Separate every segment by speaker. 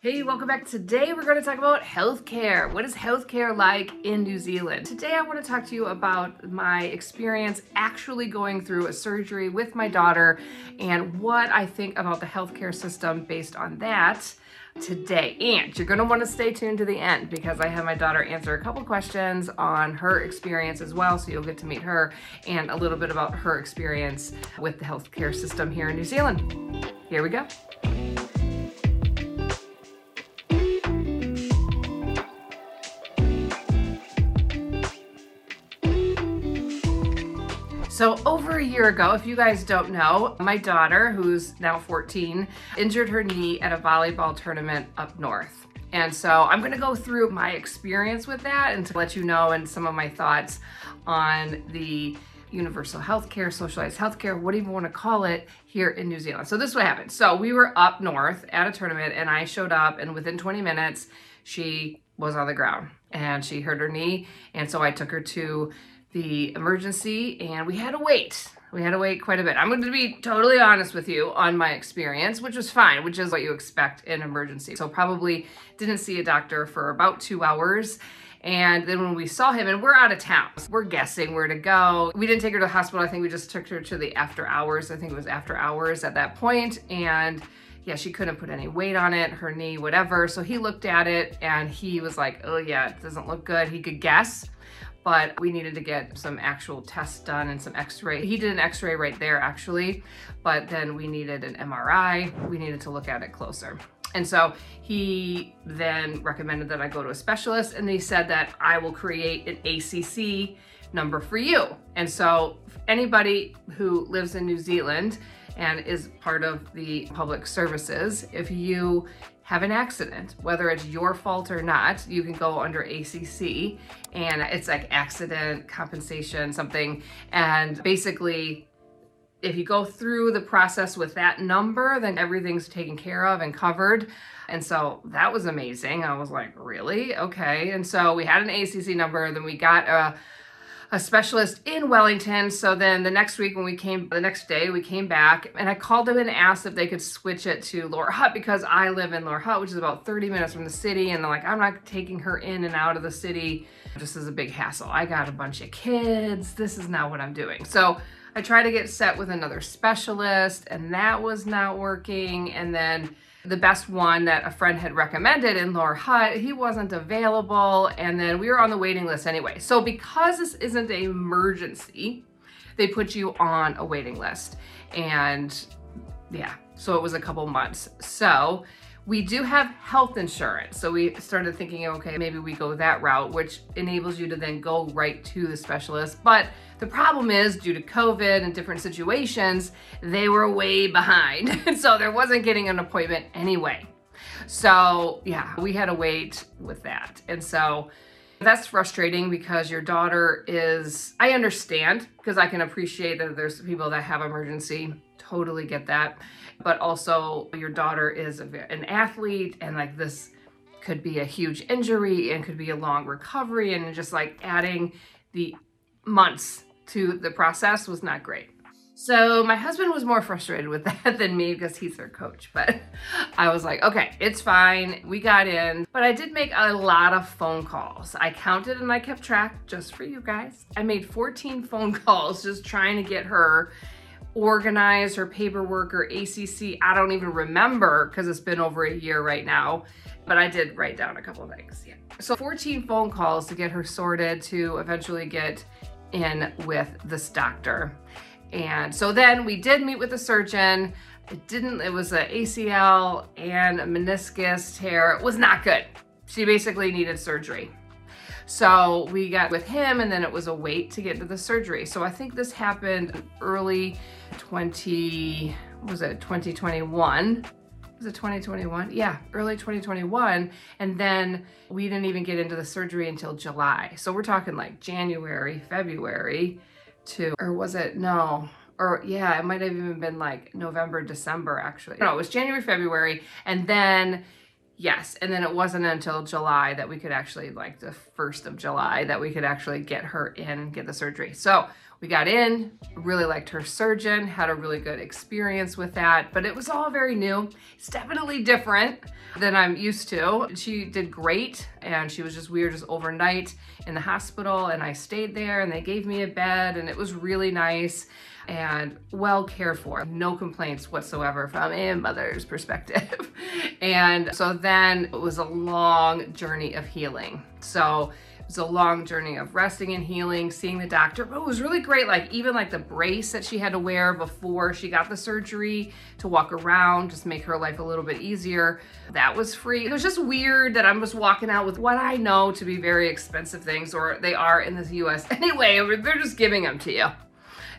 Speaker 1: Hey, welcome back. Today we're going to talk about healthcare. What is healthcare like in New Zealand? Today I want to talk to you about my experience actually going through a surgery with my daughter and what I think about the healthcare system based on that today. And you're going to want to stay tuned to the end because I have my daughter answer a couple questions on her experience as well. So you'll get to meet her and a little bit about her experience with the healthcare system here in New Zealand. Here we go. So, over a year ago, if you guys don't know, my daughter, who's now 14, injured her knee at a volleyball tournament up north. And so I'm to go through my experience with that and to let you know and some of my thoughts on the universal healthcare, socialized healthcare, what do you want to call it, here in New Zealand. So this is what happened. So we were up north at a tournament and I showed up and within 20 minutes she was on the ground and she hurt her knee. And so I took her to the emergency and we had to wait. We had to wait quite a bit. I'm going to be totally honest with you on my experience, which was fine, which is what you expect in emergency. So probably didn't see a doctor for about two hours. And then when we saw him, and we're out of town, we're guessing where to go. We didn't take her to the hospital. I think we just took her to the after hours. I think it was after hours at that point. And yeah, she couldn't put any weight on it, her knee, whatever. So he looked at it and he was like, oh yeah, it doesn't look good. He could guess but we needed to get some actual tests done and some x-ray. He did an x-ray right there actually, but then we needed an MRI. We needed to look at it closer. And so he then recommended that I go to a specialist and they said that I will create an ACC number for you. And so anybody who lives in New Zealand and is part of the public services, if you have an accident, whether it's your fault or not, you can go under ACC and it's like accident compensation, something. And basically, if you go through the process with that number, then everything's taken care of and covered. And so that was amazing. I was like, really? Okay. And so we had an ACC number, then we got a a specialist in Wellington. So then the next week when we came, the next day we came back and I called them and asked if they could switch it to Lower Hutt because I live in Lower Hutt, which is about 30 minutes from the city. And they're like, I'm not taking her in and out of the city. This is a big hassle. I got a bunch of kids. This is not what I'm doing. So I tried to get set with another specialist and that was not working. And then the best one that a friend had recommended in Lower Hutt, he wasn't available. And then we were on the waiting list anyway. So because this isn't an emergency, they put you on a waiting list. And yeah, so it was a couple months. So we do have health insurance. So we started thinking, okay, maybe we go that route, which enables you to then go right to the specialist. But the problem is due to COVID and different situations, they were way behind. So there wasn't getting an appointment anyway. So yeah, we had to wait with that. And so that's frustrating because your daughter is, I understand because I can appreciate that there's people that have emergency totally get that. But also, your daughter is an athlete, and like this could be a huge injury and could be a long recovery, and just like adding the months to the process was not great. So my husband was more frustrated with that than me because he's their coach. But I was like, okay, it's fine. We got in. But I did make a lot of phone calls. I counted and I kept track just for you guys. I made 14 phone calls just trying to get her organize her paperwork or ACC. I don't even remember because it's been over a year right now, but I did write down a couple things. Yeah. So 14 phone calls to get her sorted to eventually get in with this doctor. And so then we did meet with the surgeon. It didn't, it was a ACL and a meniscus tear. It was not good. She basically needed surgery. So we got with him and then it was a wait to get to the surgery. So I think this happened early 20, was it 2021? Was it 2021? Yeah, early 2021. And then we didn't even get into the surgery until July. So we're talking like January, February to, or was it, no, or yeah, it might have even been like November, December actually. No, it was January, February. And then Yes, and then it wasn't until July that we could actually, like the 1st of July, that we could actually get her in and get the surgery. So We got in, really liked her surgeon, had a really good experience with that, but it was all very new. It's definitely different than I'm used to. She did great and she was just, weird just overnight in the hospital and I stayed there and they gave me a bed and it was really nice and well cared for. No complaints whatsoever from a mother's perspective. and so then it was a long journey of healing. So was a long journey of resting and healing, seeing the doctor. But it was really great, like even like the brace that she had to wear before she got the surgery to walk around, just make her life a little bit easier. That was free. It was just weird that I'm just walking out with what I know to be very expensive things, or they are in the US anyway, they're just giving them to you.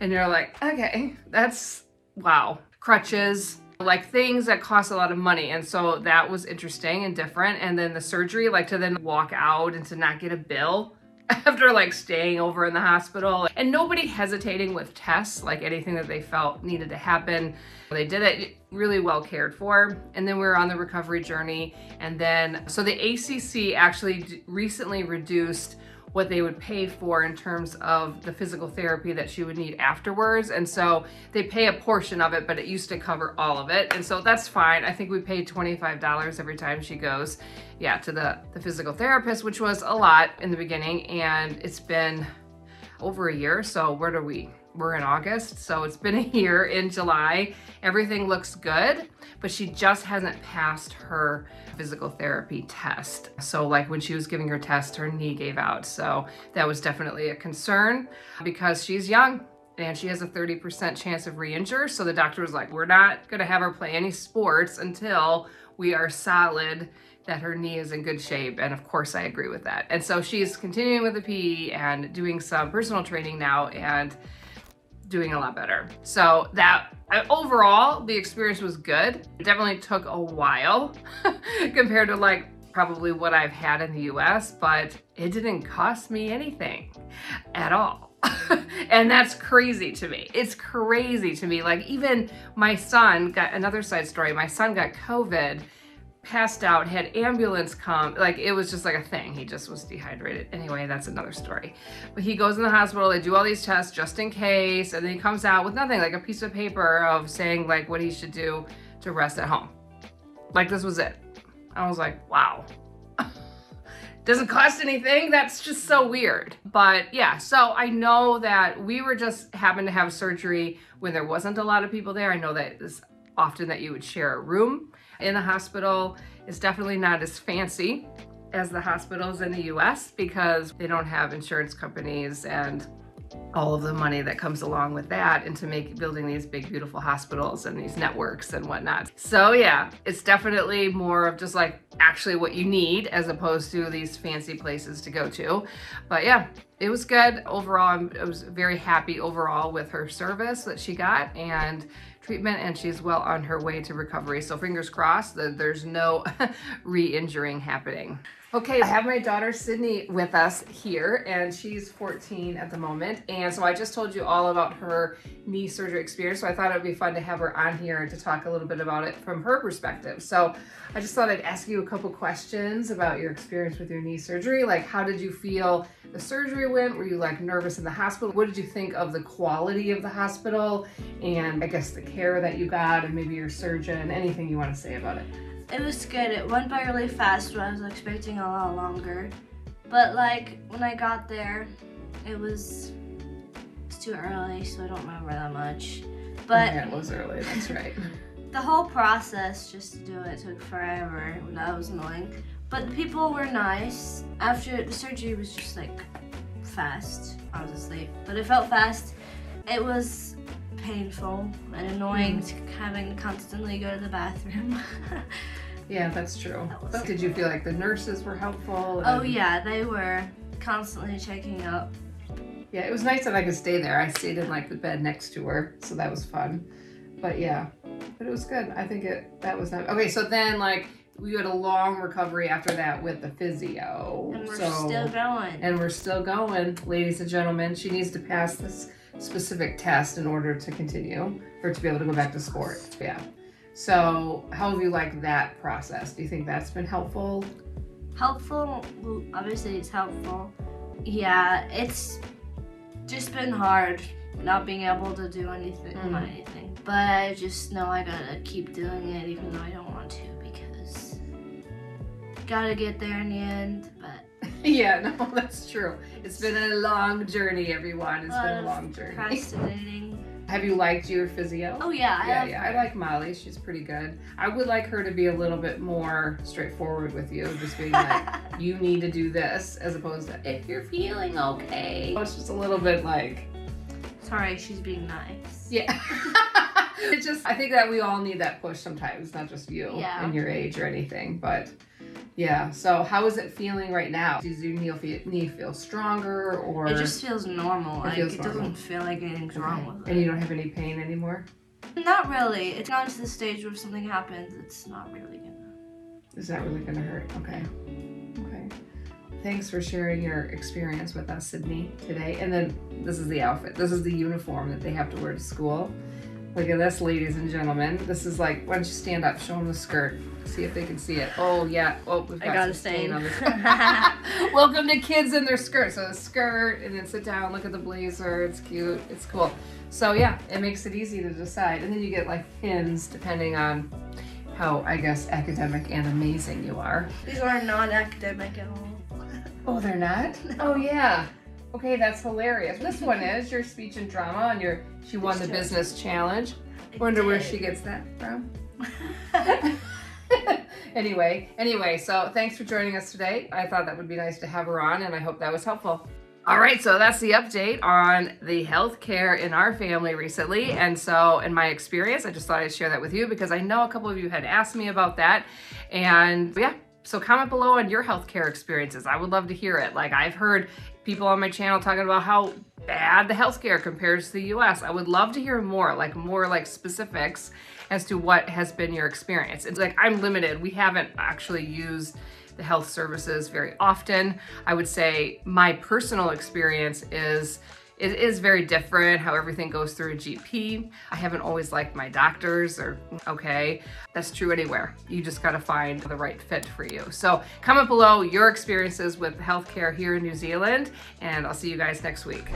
Speaker 1: And you're like, okay, that's wow. Crutches, like things that cost a lot of money. And so that was interesting and different. And then the surgery, like to then walk out and to not get a bill after like staying over in the hospital and nobody hesitating with tests, like anything that they felt needed to happen. They did it really well cared for. And then we were on the recovery journey. And then, so the ACC actually recently reduced what they would pay for in terms of the physical therapy that she would need afterwards. And so they pay a portion of it, but it used to cover all of it. And so that's fine. I think we paid $25 every time she goes, yeah, to the, the physical therapist, which was a lot in the beginning. And it's been over a year. So where do we? We're in August, so it's been a year in July. Everything looks good, but she just hasn't passed her physical therapy test. So like when she was giving her test, her knee gave out. So that was definitely a concern because she's young and she has a 30% chance of re-injure. So the doctor was like, we're not gonna have her play any sports until we are solid that her knee is in good shape. And of course I agree with that. And so she's continuing with the PE and doing some personal training now and doing a lot better. So that uh, overall, the experience was good. It definitely took a while compared to like probably what I've had in the US, but it didn't cost me anything at all. and that's crazy to me. It's crazy to me. Like even my son got another side story. My son got COVID passed out, had ambulance come. Like it was just like a thing. He just was dehydrated. Anyway, that's another story. But he goes in the hospital, they do all these tests just in case, and then he comes out with nothing, like a piece of paper of saying like what he should do to rest at home. Like this was it. I was like, wow. Doesn't cost anything. That's just so weird. But yeah, so I know that we were just happened to have surgery when there wasn't a lot of people there. I know that it's often that you would share a room in the hospital is definitely not as fancy as the hospitals in the US because they don't have insurance companies and all of the money that comes along with that and to make building these big beautiful hospitals and these networks and whatnot. So yeah, it's definitely more of just like actually what you need as opposed to these fancy places to go to. But yeah, it was good. Overall, I was very happy overall with her service that she got and treatment and she's well on her way to recovery. So fingers crossed that there's no re-injuring happening. Okay, I have my daughter Sydney with us here and she's 14 at the moment. And so I just told you all about her knee surgery experience. So I thought it would be fun to have her on here to talk a little bit about it from her perspective. So I just thought I'd ask you a couple questions about your experience with your knee surgery. Like how did you feel the surgery went? Were you like nervous in the hospital? What did you think of the quality of the hospital and I guess the care that you got and maybe your surgeon? Anything you want to say about it?
Speaker 2: It was good. It went by really fast when I was expecting a lot longer. But like when I got there, it was it's too early, so I don't remember that much. But
Speaker 1: yeah, it was early. That's right.
Speaker 2: the whole process just to do it took forever. That was annoying. But the people were nice. After the surgery was just like fast. I was asleep, but it felt fast. It was painful and annoying mm. having to constantly go to the bathroom.
Speaker 1: Yeah, that's true. That did you feel like the nurses were helpful?
Speaker 2: Oh yeah, they were constantly checking up.
Speaker 1: Yeah, it was nice that I could stay there. I stayed in like the bed next to her, so that was fun. But yeah, but it was good. I think it that was nice. Okay, so then like we had a long recovery after that with the physio.
Speaker 2: And we're
Speaker 1: so,
Speaker 2: still going.
Speaker 1: And we're still going, ladies and gentlemen. She needs to pass this specific test in order to continue or to be able to go back to sport. Yeah. So, how have you liked that process? Do you think that's been helpful?
Speaker 2: Helpful, obviously, it's helpful. Yeah, it's just been hard not being able to do anything, not anything. But I just know I gotta keep doing it even though I don't want to because gotta get there in the end. But
Speaker 1: yeah, no, that's true. It's been a long journey, everyone. It's been a long journey.
Speaker 2: procrastinating.
Speaker 1: Have you liked your physio?
Speaker 2: Oh yeah, I
Speaker 1: yeah, yeah.
Speaker 2: her.
Speaker 1: I like Molly. She's pretty good. I would like her to be a little bit more straightforward with you, just being like, you need to do this, as opposed to if you're feeling okay. It's just a little bit like,
Speaker 2: Sorry, she's being nice.
Speaker 1: yeah. it's just, I think that we all need that push sometimes, not just you
Speaker 2: Yeah.
Speaker 1: and your age or anything, but. Yeah. So, how is it feeling right now? Does your knee feel, knee feel stronger, or
Speaker 2: It just feels normal. like
Speaker 1: feels
Speaker 2: it
Speaker 1: normal.
Speaker 2: doesn't feel like anything's wrong with it.
Speaker 1: and you don't have any pain anymore?
Speaker 2: Not really. It's gone to the stage where if something happens, it's not really gonna.
Speaker 1: Is that really gonna hurt? Okay. Okay. Thanks for sharing your experience with us, Sydney, today. And then this is the outfit. This is the uniform that they have to wear to school. Look at this, ladies and gentlemen. This is like, why don't you stand up, show them the skirt, see if they can see it. Oh yeah. Oh, we've
Speaker 2: I
Speaker 1: got
Speaker 2: got a
Speaker 1: some stain on the skirt. Welcome to kids in their skirts. So the skirt, and then sit down, look at the blazer. It's cute. It's cool. So yeah, it makes it easy to decide. And then you get like pins depending on how I guess academic and amazing you are.
Speaker 2: These are non-academic at all.
Speaker 1: Oh, they're not? Oh yeah. Okay, that's hilarious. This one is your speech and drama and your she won the business challenge.
Speaker 2: I
Speaker 1: Wonder where she gets that from. anyway, anyway, so thanks for joining us today. I thought that would be nice to have her on, and I hope that was helpful. All right, so that's the update on the healthcare in our family recently. And so, in my experience, I just thought I'd share that with you because I know a couple of you had asked me about that. And yeah, so comment below on your healthcare experiences. I would love to hear it. Like, I've heard people on my channel talking about how bad the healthcare compares to the US. I would love to hear more, like more like specifics as to what has been your experience. It's like I'm limited. We haven't actually used the health services very often. I would say my personal experience is it is very different how everything goes through a GP. I haven't always liked my doctors or okay, that's true anywhere. You just got to find the right fit for you. So, comment below your experiences with healthcare here in New Zealand and I'll see you guys next week.